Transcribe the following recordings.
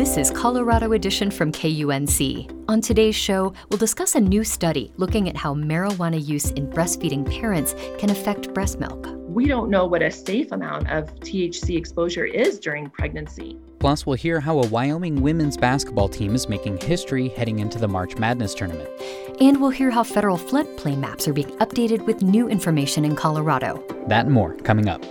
This is Colorado Edition from KUNC. On today's show, we'll discuss a new study looking at how marijuana use in breastfeeding parents can affect breast milk. We don't know what a safe amount of THC exposure is during pregnancy. Plus, we'll hear how a Wyoming women's basketball team is making history heading into the March Madness tournament. And we'll hear how federal floodplain maps are being updated with new information in Colorado. That and more coming up.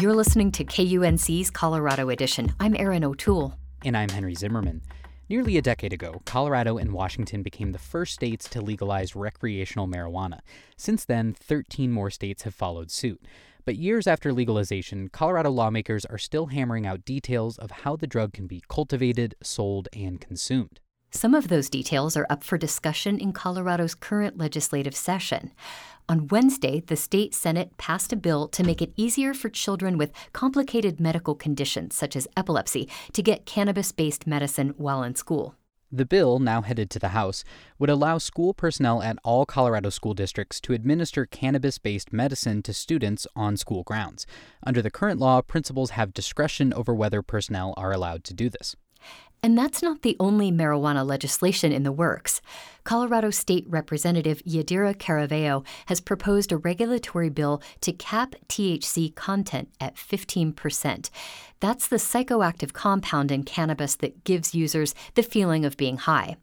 You're listening to KUNC's Colorado Edition. I'm Erin O'Toole. And I'm Henry Zimmerman. Nearly a decade ago, Colorado and Washington became the first states to legalize recreational marijuana. Since then, 13 more states have followed suit. But years after legalization, Colorado lawmakers are still hammering out details of how the drug can be cultivated, sold, and consumed. Some of those details are up for discussion in Colorado's current legislative session. On Wednesday, the state Senate passed a bill to make it easier for children with complicated medical conditions, such as epilepsy, to get cannabis based medicine while in school. The bill, now headed to the House, would allow school personnel at all Colorado school districts to administer cannabis based medicine to students on school grounds. Under the current law, principals have discretion over whether personnel are allowed to do this. And that's not the only marijuana legislation in the works. Colorado State Representative Yadira Caraveo has proposed a regulatory bill to cap THC content at 15%. That's the psychoactive compound in cannabis that gives users the feeling of being high.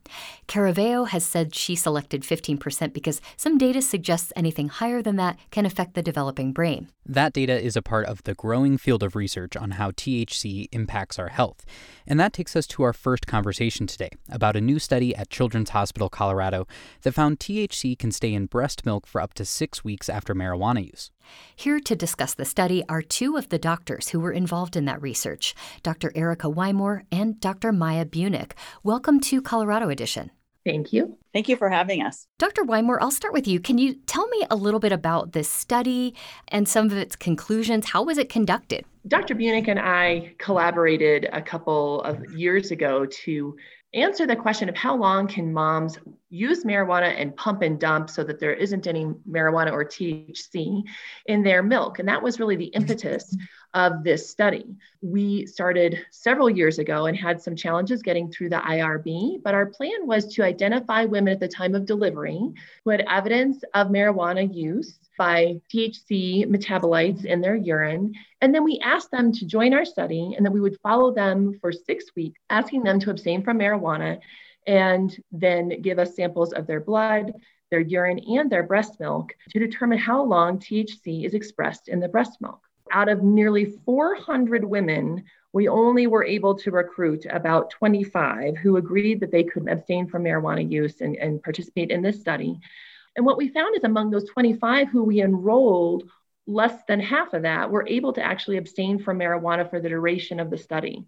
Caraveo has said she selected 15% because some data suggests anything higher than that can affect the developing brain. That data is a part of the growing field of research on how THC impacts our health. And that takes us to our first conversation today about a new study at Children's Hospital Colorado that found THC can stay in breast milk for up to six weeks after marijuana use. Here to discuss the study are two of the doctors who were involved in that research Dr. Erica Wymore and Dr. Maya Bunik. Welcome to Colorado Edition. Thank you. Thank you for having us. Dr. Wymore, I'll start with you. Can you tell me a little bit about this study and some of its conclusions? How was it conducted? Dr. Bunik and I collaborated a couple of years ago to answer the question of how long can moms use marijuana and pump and dump so that there isn't any marijuana or THC in their milk. And that was really the mm-hmm. impetus of this study. We started several years ago and had some challenges getting through the IRB, but our plan was to identify women at the time of delivery who had evidence of marijuana use by THC metabolites in their urine. And then we asked them to join our study, and then we would follow them for six weeks, asking them to abstain from marijuana and then give us samples of their blood, their urine, and their breast milk to determine how long THC is expressed in the breast milk. Out of nearly 400 women, we only were able to recruit about 25 who agreed that they could abstain from marijuana use and, and participate in this study. And what we found is among those 25 who we enrolled, less than half of that were able to actually abstain from marijuana for the duration of the study.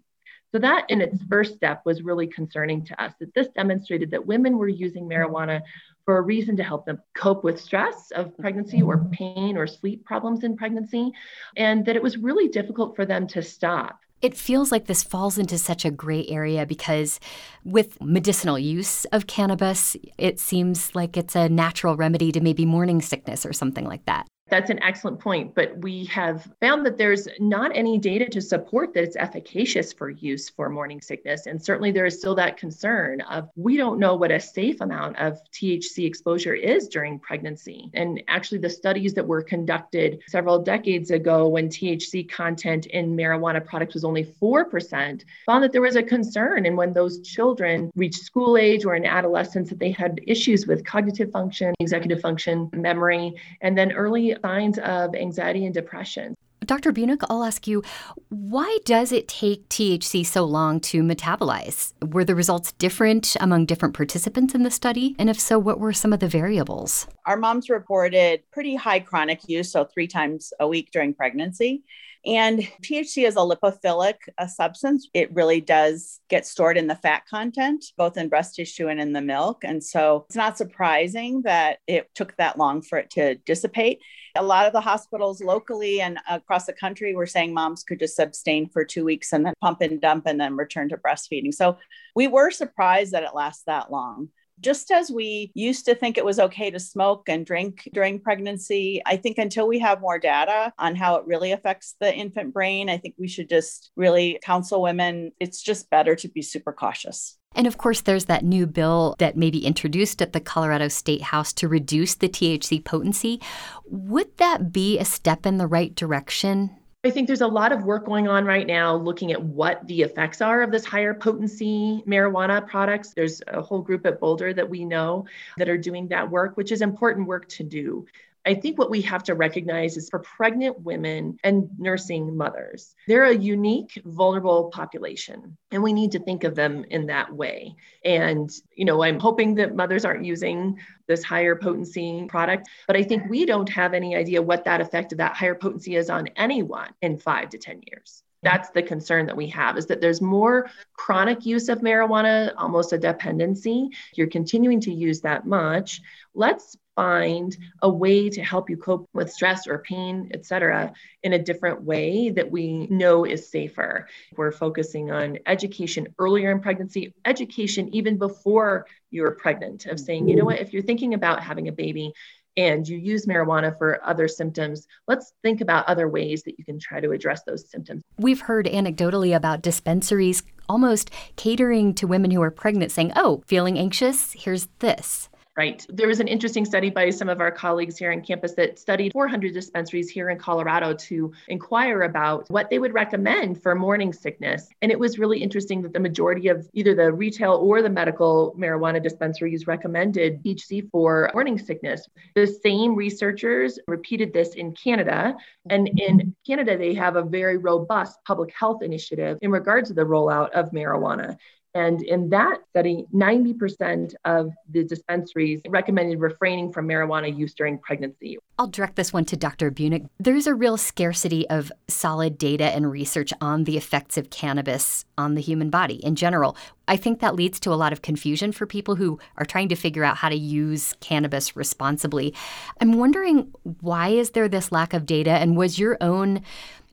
So, that in its first step was really concerning to us that this demonstrated that women were using marijuana for a reason to help them cope with stress of pregnancy or pain or sleep problems in pregnancy, and that it was really difficult for them to stop. It feels like this falls into such a gray area because, with medicinal use of cannabis, it seems like it's a natural remedy to maybe morning sickness or something like that. That's an excellent point, but we have found that there's not any data to support that it's efficacious for use for morning sickness. And certainly there is still that concern of we don't know what a safe amount of THC exposure is during pregnancy. And actually, the studies that were conducted several decades ago when THC content in marijuana products was only 4%, found that there was a concern. And when those children reached school age or in adolescence, that they had issues with cognitive function, executive function, memory, and then early signs of anxiety and depression. Dr. Bunik, I'll ask you, why does it take THC so long to metabolize? Were the results different among different participants in the study? And if so, what were some of the variables? Our moms reported pretty high chronic use, so three times a week during pregnancy. And THC is a lipophilic a substance. It really does get stored in the fat content, both in breast tissue and in the milk. And so it's not surprising that it took that long for it to dissipate. A lot of the hospitals locally and across the country were saying moms could just abstain for two weeks and then pump and dump and then return to breastfeeding. So we were surprised that it lasts that long Just as we used to think it was okay to smoke and drink during pregnancy, I think until we have more data on how it really affects the infant brain, I think we should just really counsel women. It's just better to be super cautious. And of course, there's that new bill that may be introduced at the Colorado State House to reduce the THC potency. Would that be a step in the right direction? I think there's a lot of work going on right now looking at what the effects are of this higher potency marijuana products. There's a whole group at Boulder that we know that are doing that work, which is important work to do. I think what we have to recognize is for pregnant women and nursing mothers, they're a unique, vulnerable population, and we need to think of them in that way. And, you know, I'm hoping that mothers aren't using this higher potency product, but I think we don't have any idea what that effect of that higher potency is on anyone in five to 10 years. That's the concern that we have is that there's more chronic use of marijuana almost a dependency. You're continuing to use that much. Let's find a way to help you cope with stress or pain, et cetera, in a different way that we know is safer. We're focusing on education earlier in pregnancy, education even before you're pregnant, of saying, you know what, if you're thinking about having a baby, and you use marijuana for other symptoms, let's think about other ways that you can try to address those symptoms. We've heard anecdotally about dispensaries almost catering to women who are pregnant, saying, Oh, feeling anxious? Here's this. Right. There was an interesting study by some of our colleagues here on campus that studied 400 dispensaries here in Colorado to inquire about what they would recommend for morning sickness. And it was really interesting that the majority of either the retail or the medical marijuana dispensaries recommended THC for morning sickness. The same researchers repeated this in Canada. And in Canada, they have a very robust public health initiative in regards to the rollout of marijuana. And in that study, 90% of the dispensaries recommended refraining from marijuana use during pregnancy. I'll direct this one to Dr. Bunik. There's a real scarcity of solid data and research on the effects of cannabis on the human body in general. I think that leads to a lot of confusion for people who are trying to figure out how to use cannabis responsibly. I'm wondering why is there this lack of data and was your own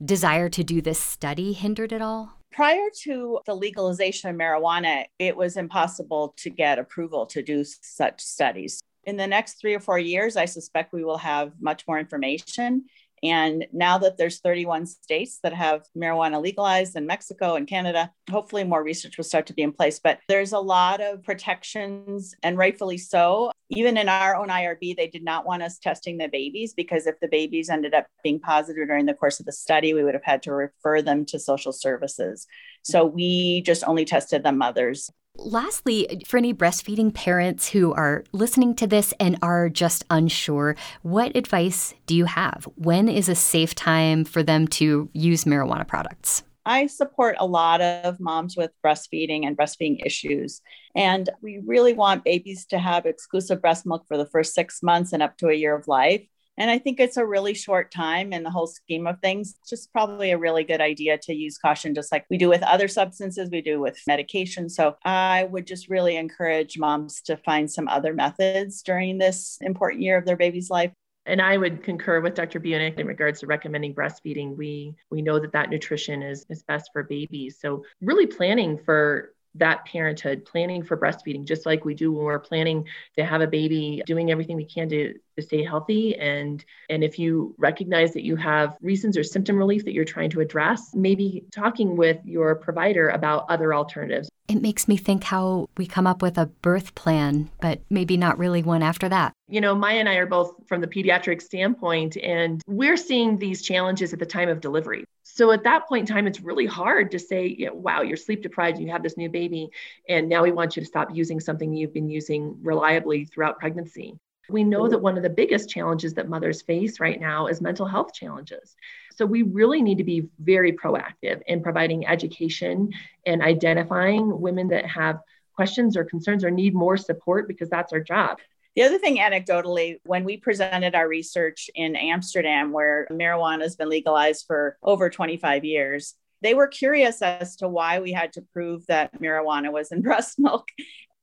desire to do this study hindered at all? Prior to the legalization of marijuana, it was impossible to get approval to do such studies. In the next three or four years, I suspect we will have much more information and now that there's 31 states that have marijuana legalized in Mexico and Canada, hopefully more research will start to be in place. But there's a lot of protections, and rightfully so. Even in our own IRB, they did not want us testing the babies because if the babies ended up being positive during the course of the study, we would have had to refer them to social services. So we just only tested the mothers. Lastly, for any breastfeeding parents who are listening to this and are just unsure, what advice do you have? When is a safe time for them to use marijuana products? I support a lot of moms with breastfeeding and breastfeeding issues. And we really want babies to have exclusive breast milk for the first six months and up to a year of life. And I think it's a really short time in the whole scheme of things. Just probably a really good idea to use caution, just like we do with other substances, we do with medication. So I would just really encourage moms to find some other methods during this important year of their baby's life and I would concur with Dr. Bunik in regards to recommending breastfeeding. We we know that that nutrition is is best for babies. So really planning for that parenthood, planning for breastfeeding, just like we do when we're planning to have a baby, doing everything we can to, to stay healthy. And, and if you recognize that you have reasons or symptom relief that you're trying to address, maybe talking with your provider about other alternatives. It makes me think how we come up with a birth plan, but maybe not really one after that. You know, Maya and I are both from the pediatric standpoint, and we're seeing these challenges at the time of delivery. So at that point in time, it's really hard to say, you know, wow, you're sleep deprived, you have this new baby, and now we want you to stop using something you've been using reliably throughout pregnancy. We know that one of the biggest challenges that mothers face right now is mental health challenges. So we really need to be very proactive in providing education and identifying women that have questions or concerns or need more support because that's our job. The other thing, anecdotally, when we presented our research in Amsterdam, where marijuana has been legalized for over 25 years, they were curious as to why we had to prove that marijuana was in breast milk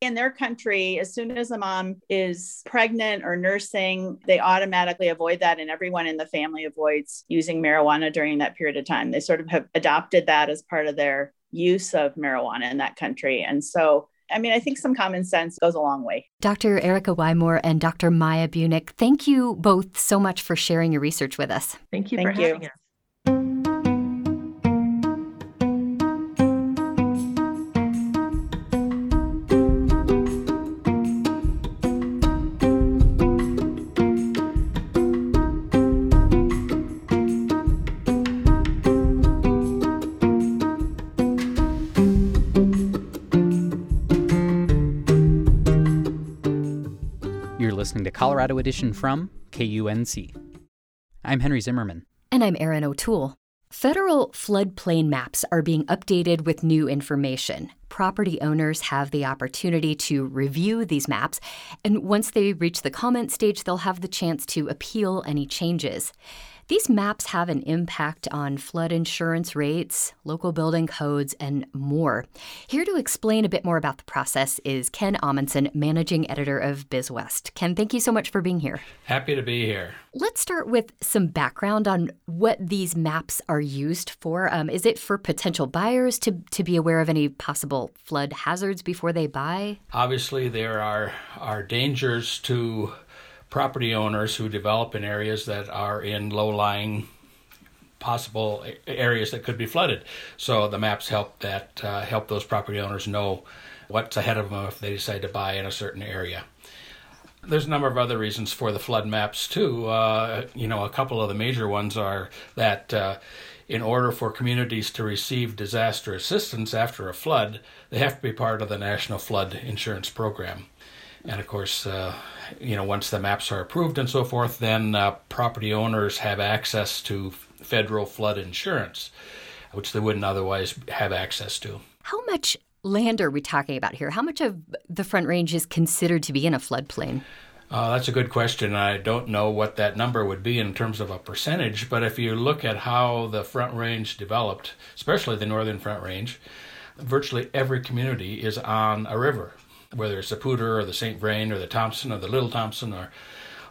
in their country, as soon as a mom is pregnant or nursing, they automatically avoid that, and everyone in the family avoids using marijuana during that period of time. They sort of have adopted that as part of their use of marijuana in that country. And so I mean, I think some common sense goes a long way. Dr. Erica Wymore and Dr. Maya Bunik, thank you both so much for sharing your research with us. Thank you Thank for you. having us. Listening to Colorado Edition from KUNC. I'm Henry Zimmerman. And I'm Erin O'Toole. Federal floodplain maps are being updated with new information. Property owners have the opportunity to review these maps, and once they reach the comment stage, they'll have the chance to appeal any changes. These maps have an impact on flood insurance rates, local building codes, and more. Here to explain a bit more about the process is Ken Amundsen, managing editor of BizWest. Ken, thank you so much for being here. Happy to be here. Let's start with some background on what these maps are used for. Um, is it for potential buyers to, to be aware of any possible flood hazards before they buy? Obviously, there are, are dangers to property owners who develop in areas that are in low lying possible areas that could be flooded. So the maps help that uh, help those property owners know what's ahead of them if they decide to buy in a certain area. There's a number of other reasons for the flood maps too. Uh, you know, a couple of the major ones are that uh, in order for communities to receive disaster assistance after a flood, they have to be part of the National Flood Insurance Program. And of course, uh, you know, once the maps are approved and so forth, then uh, property owners have access to federal flood insurance, which they wouldn't otherwise have access to. How much land are we talking about here? How much of the Front Range is considered to be in a floodplain? Uh, that's a good question. I don't know what that number would be in terms of a percentage, but if you look at how the Front Range developed, especially the Northern Front Range, virtually every community is on a river, whether it's the Poudre or the St. Vrain or the Thompson or the Little Thompson or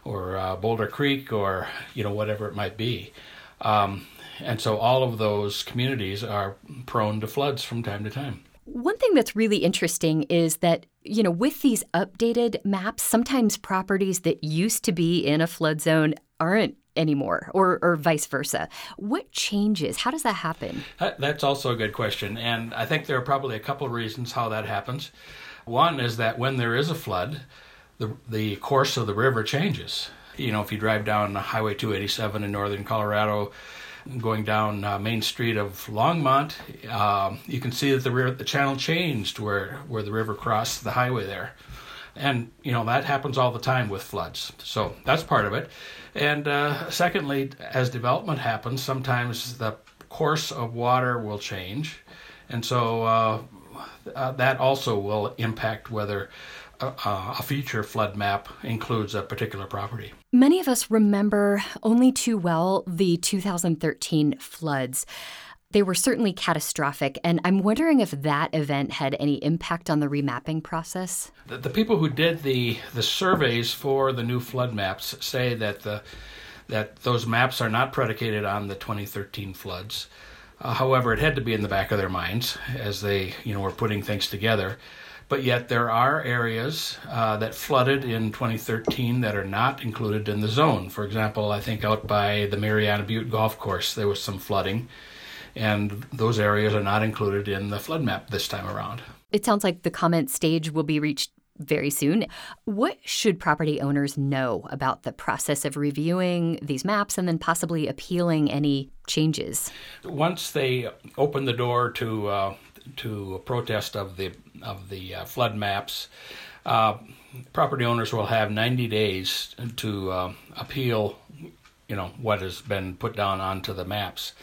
or uh, Boulder Creek or you know whatever it might be. Um, and so all of those communities are prone to floods from time to time. One thing that's really interesting is that, you know, with these updated maps, sometimes properties that used to be in a flood zone aren't anymore, or, or vice versa. What changes? How does that happen? That's also a good question. And I think there are probably a couple of reasons how that happens. One is that when there is a flood, the, the course of the river changes. You know, if you drive down Highway 287 in northern Colorado, going down uh, Main Street of Longmont, um, you can see that the river, the channel changed where where the river crossed the highway there, and you know that happens all the time with floods. So that's part of it. And uh, secondly, as development happens, sometimes the course of water will change, and so uh, uh, that also will impact whether a, a future flood map includes a particular property. Many of us remember only too well the 2013 floods. They were certainly catastrophic, and I'm wondering if that event had any impact on the remapping process. The, the people who did the, the surveys for the new flood maps say that the that those maps are not predicated on the 2013 floods. Uh, however, it had to be in the back of their minds as they you know were putting things together. But yet there are areas uh, that flooded in 2013 that are not included in the zone. For example, I think out by the Mariana Butte Golf Course there was some flooding, and those areas are not included in the flood map this time around. It sounds like the comment stage will be reached very soon. What should property owners know about the process of reviewing these maps and then possibly appealing any changes? Once they open the door to uh, to a protest of the of the uh, flood maps, uh, property owners will have 90 days to uh, appeal. You know what has been put down onto the maps.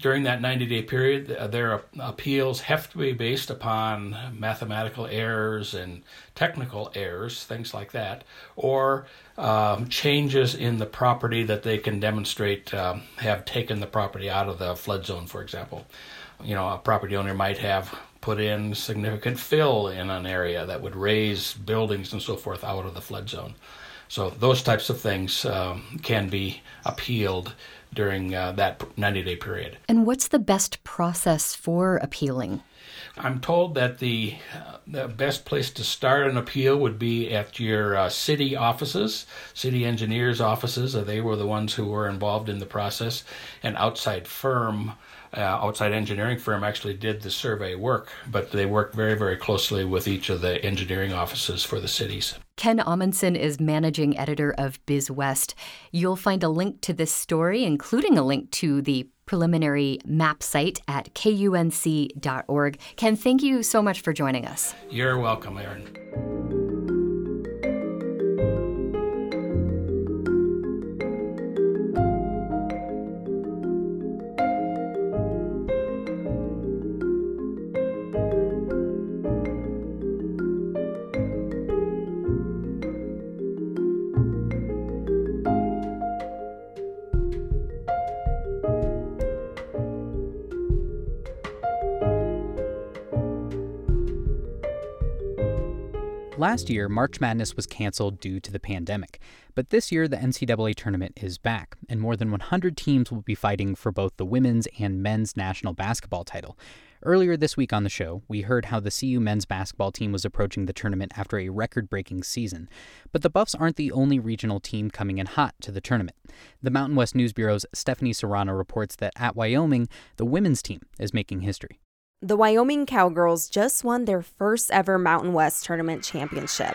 During that 90 day period, uh, their appeals have to be based upon mathematical errors and technical errors, things like that, or um, changes in the property that they can demonstrate um, have taken the property out of the flood zone, for example. You know, a property owner might have put in significant fill in an area that would raise buildings and so forth out of the flood zone. So those types of things um, can be appealed during uh, that 90 day period. And what's the best process for appealing? I'm told that the, uh, the best place to start an appeal would be at your uh, city offices, city engineers' offices. They were the ones who were involved in the process. An outside firm, uh, outside engineering firm, actually did the survey work, but they worked very, very closely with each of the engineering offices for the cities. Ken Amundsen is managing editor of BizWest. You'll find a link to this story, including a link to the preliminary map site at kunc.org. Ken, thank you so much for joining us. You're welcome, Erin. Last year, March Madness was canceled due to the pandemic, but this year the NCAA tournament is back, and more than 100 teams will be fighting for both the women's and men's national basketball title. Earlier this week on the show, we heard how the CU men's basketball team was approaching the tournament after a record breaking season. But the Buffs aren't the only regional team coming in hot to the tournament. The Mountain West News Bureau's Stephanie Serrano reports that at Wyoming, the women's team is making history. The Wyoming Cowgirls just won their first ever Mountain West Tournament championship.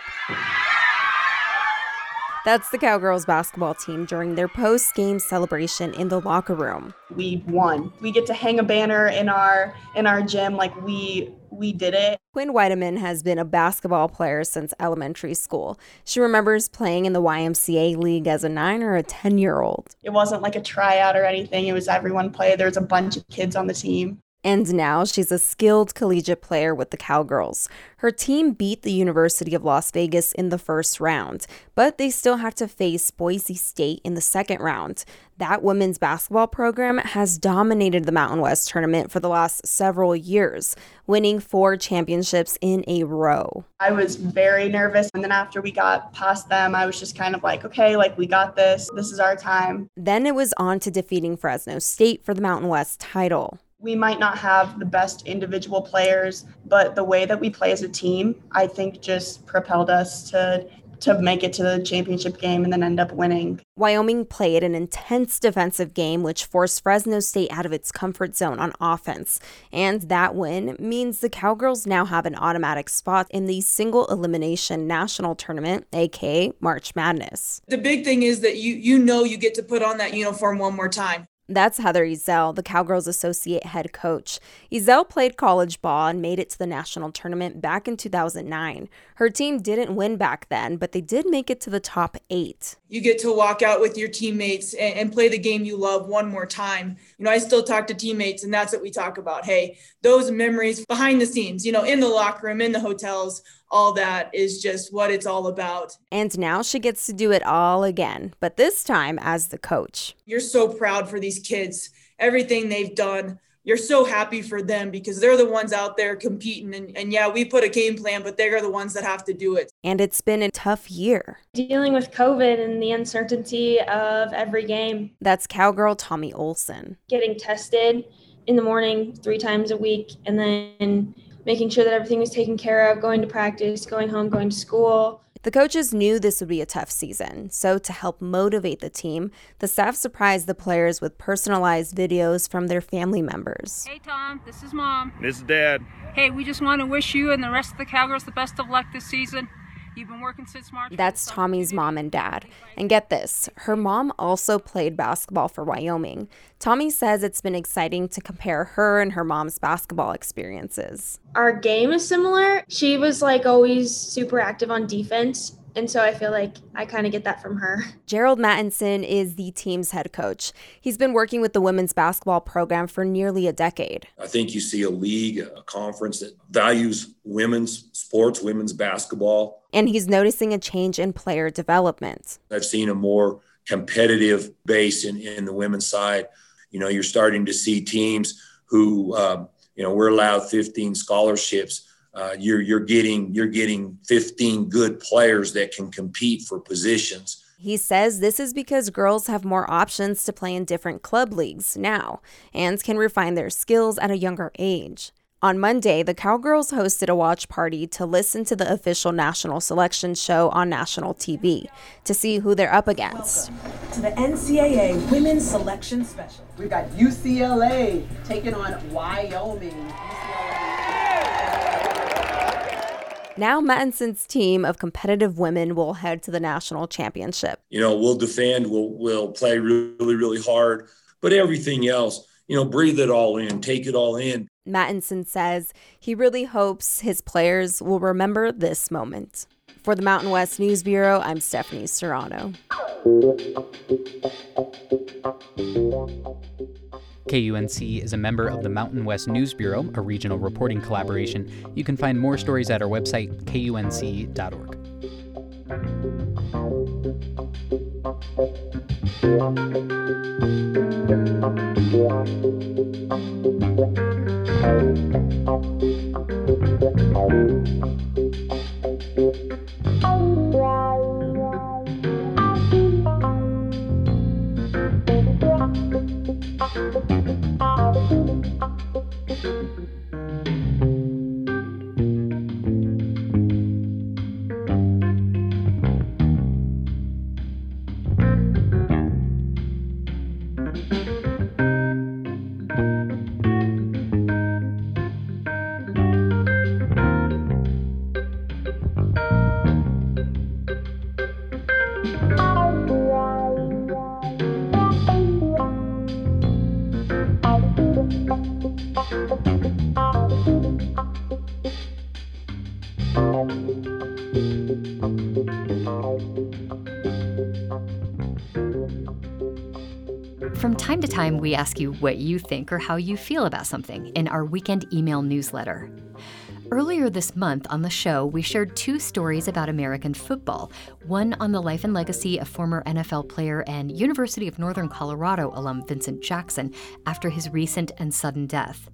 That's the Cowgirls basketball team during their post game celebration in the locker room. We won. We get to hang a banner in our in our gym like we we did it. Quinn Weidemann has been a basketball player since elementary school. She remembers playing in the YMCA league as a 9 or a 10 year old. It wasn't like a tryout or anything. It was everyone play. There was a bunch of kids on the team. And now she's a skilled collegiate player with the Cowgirls. Her team beat the University of Las Vegas in the first round, but they still have to face Boise State in the second round. That women's basketball program has dominated the Mountain West tournament for the last several years, winning four championships in a row. I was very nervous. And then after we got past them, I was just kind of like, okay, like we got this. This is our time. Then it was on to defeating Fresno State for the Mountain West title we might not have the best individual players, but the way that we play as a team, I think just propelled us to to make it to the championship game and then end up winning. Wyoming played an intense defensive game which forced Fresno State out of its comfort zone on offense. And that win means the Cowgirls now have an automatic spot in the single elimination national tournament, aka March Madness. The big thing is that you you know you get to put on that uniform one more time. That's Heather Ezell, the Cowgirls associate head coach. Ezell played college ball and made it to the national tournament back in 2009. Her team didn't win back then, but they did make it to the top eight. You get to walk out with your teammates and, and play the game you love one more time. You know, I still talk to teammates, and that's what we talk about. Hey, those memories behind the scenes, you know, in the locker room, in the hotels, all that is just what it's all about. And now she gets to do it all again, but this time as the coach. You're so proud for these kids, everything they've done. You're so happy for them because they're the ones out there competing. And, and yeah, we put a game plan, but they're the ones that have to do it. And it's been a tough year. Dealing with COVID and the uncertainty of every game. That's Cowgirl Tommi Olson. Getting tested in the morning three times a week and then making sure that everything was taken care of, going to practice, going home, going to school. The coaches knew this would be a tough season, so to help motivate the team, the staff surprised the players with personalized videos from their family members. Hey Tom, this is Mom. This is Dad. Hey, we just want to wish you and the rest of the Cowgirls the best of luck this season. You've been working since March. That's Tommi's mom and dad. And get this her mom also played basketball for Wyoming. Tommy says it's been exciting to compare her and her mom's basketball experiences. Our game is similar. She was like always super active on defense, and so I feel like I kind of get that from her. Gerald Mattinson is the team's head coach. He's been working with the women's basketball program for nearly a decade. I think you see a league, a conference that values women's sports, women's basketball. And he's noticing a change in player development. I've seen a more competitive base in, in the women's side. You know, you're starting to see teams who, um, you know, we're allowed 15 scholarships uh, you're you're getting you're getting 15 good players that can compete for positions. He says this is because girls have more options to play in different club leagues now and can refine their skills at a younger age. On Monday, the Cowgirls hosted a watch party to listen to the official national selection show on national TV to see who they're up against. Welcome to the NCAA Women's Selection Special. We've got UCLA taking on Wyoming. Now, Mattinson's team of competitive women will head to the national championship. You know, we'll defend, we'll, we'll play really, really hard, but everything else, you know, breathe it all in, take it all in. Mattinson says he really hopes his players will remember this moment. For the Mountain West News Bureau, I'm Stephanie Serrano. KUNC is a member of the Mountain West News Bureau, a regional reporting collaboration. You can find more stories at our website, kunc.org. From time to time, we ask you what you think or how you feel about something in our weekend email newsletter. Earlier this month on the show, we shared two stories about American football one on the life and legacy of former NFL player and University of Northern Colorado alum Vincent Jackson after his recent and sudden death.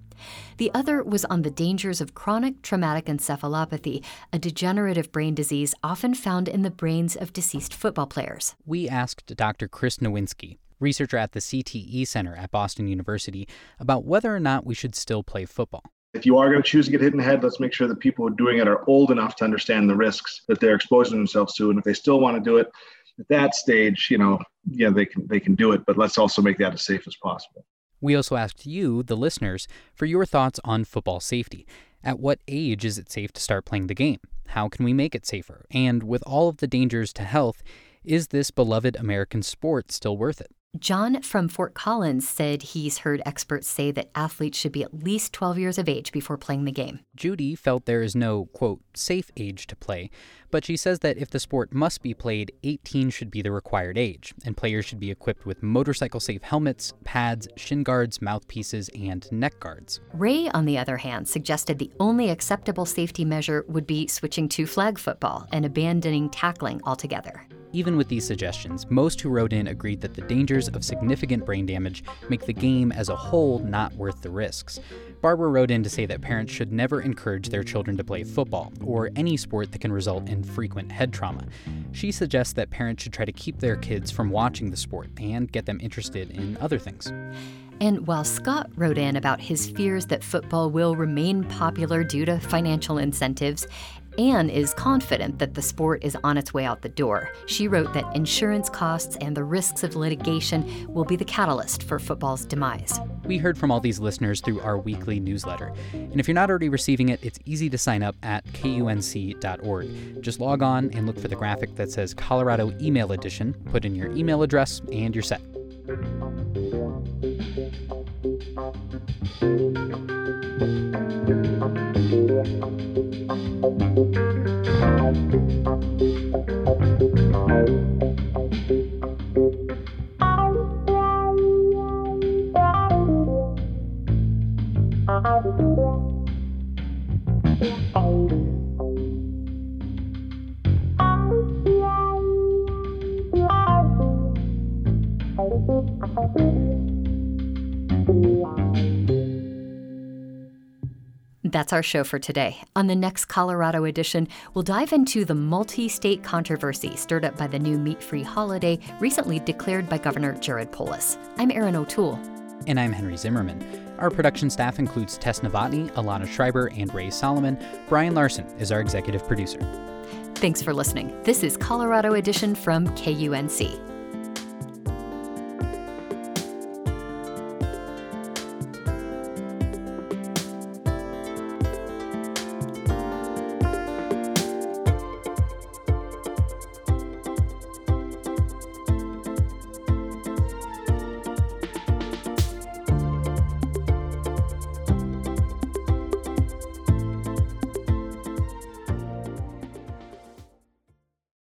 The other was on the dangers of chronic traumatic encephalopathy, a degenerative brain disease often found in the brains of deceased football players. We asked Dr. Chris Nowinski, researcher at the CTE Center at Boston University, about whether or not we should still play football. If you are going to choose to get hit in the head, let's make sure that people who are doing it are old enough to understand the risks that they're exposing themselves to. And if they still want to do it at that stage, you know, yeah, they can they can do it, but let's also make that as safe as possible. We also asked you, the listeners, for your thoughts on football safety. At what age is it safe to start playing the game? How can we make it safer? And with all of the dangers to health, is this beloved American sport still worth it? John from Fort Collins said he's heard experts say that athletes should be at least 12 years of age before playing the game. Judy felt there is no, quote, safe age to play, but she says that if the sport must be played, 18 should be the required age, and players should be equipped with motorcycle safe helmets, pads, shin guards, mouthpieces, and neck guards. Ray, on the other hand, suggested the only acceptable safety measure would be switching to flag football and abandoning tackling altogether. Even with these suggestions, most who wrote in agreed that the dangers of significant brain damage make the game as a whole not worth the risks. Barbara wrote in to say that parents should never encourage their children to play football or any sport that can result in frequent head trauma. She suggests that parents should try to keep their kids from watching the sport and get them interested in other things. And while Scott wrote in about his fears that football will remain popular due to financial incentives, Anne is confident that the sport is on its way out the door. She wrote that insurance costs and the risks of litigation will be the catalyst for football's demise. We heard from all these listeners through our weekly newsletter. And if you're not already receiving it, it's easy to sign up at kunc.org. Just log on and look for the graphic that says Colorado Email Edition, put in your email address, and you're set. our show for today. On the next Colorado edition, we'll dive into the multi state controversy stirred up by the new meat free holiday recently declared by Governor Jared Polis. I'm Erin O'Toole. And I'm Henry Zimmerman. Our production staff includes Tess Novotny, Alana Schreiber, and Ray Solomon. Brian Larson is our executive producer. Thanks for listening. This is Colorado Edition from KUNC.